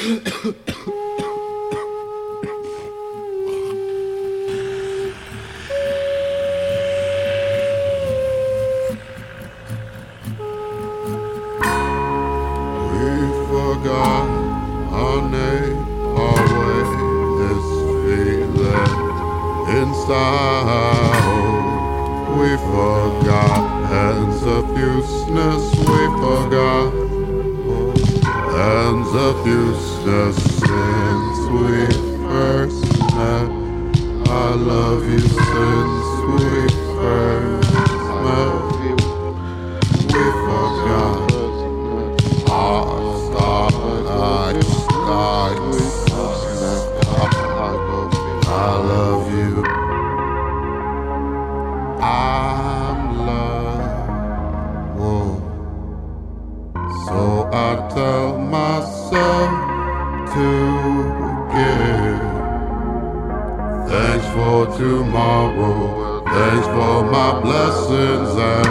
We forgot our name, our way, this feeling inside. We forgot, and subseness we forgot of useless since we first met. I love you since we first met. We forgot. Our start, I love you. I'm. So I tell myself to give. Thanks for tomorrow. Thanks for my blessings and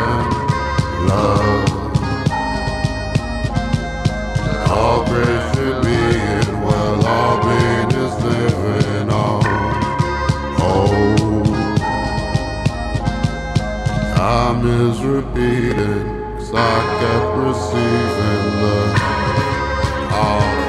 love. All grace should be in well, all being is living on. Oh, time is repeating, cause I kept receiving the call.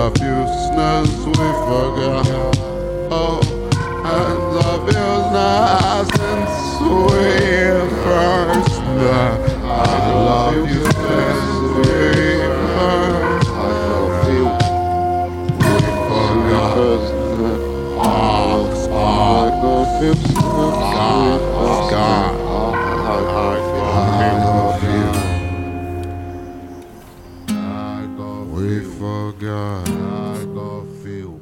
love we forgot. Oh, and the you since we first met. I love you since we first. I love you. We forgot. I love you. We forgot. I got feel.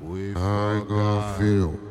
We I forgot. got feel.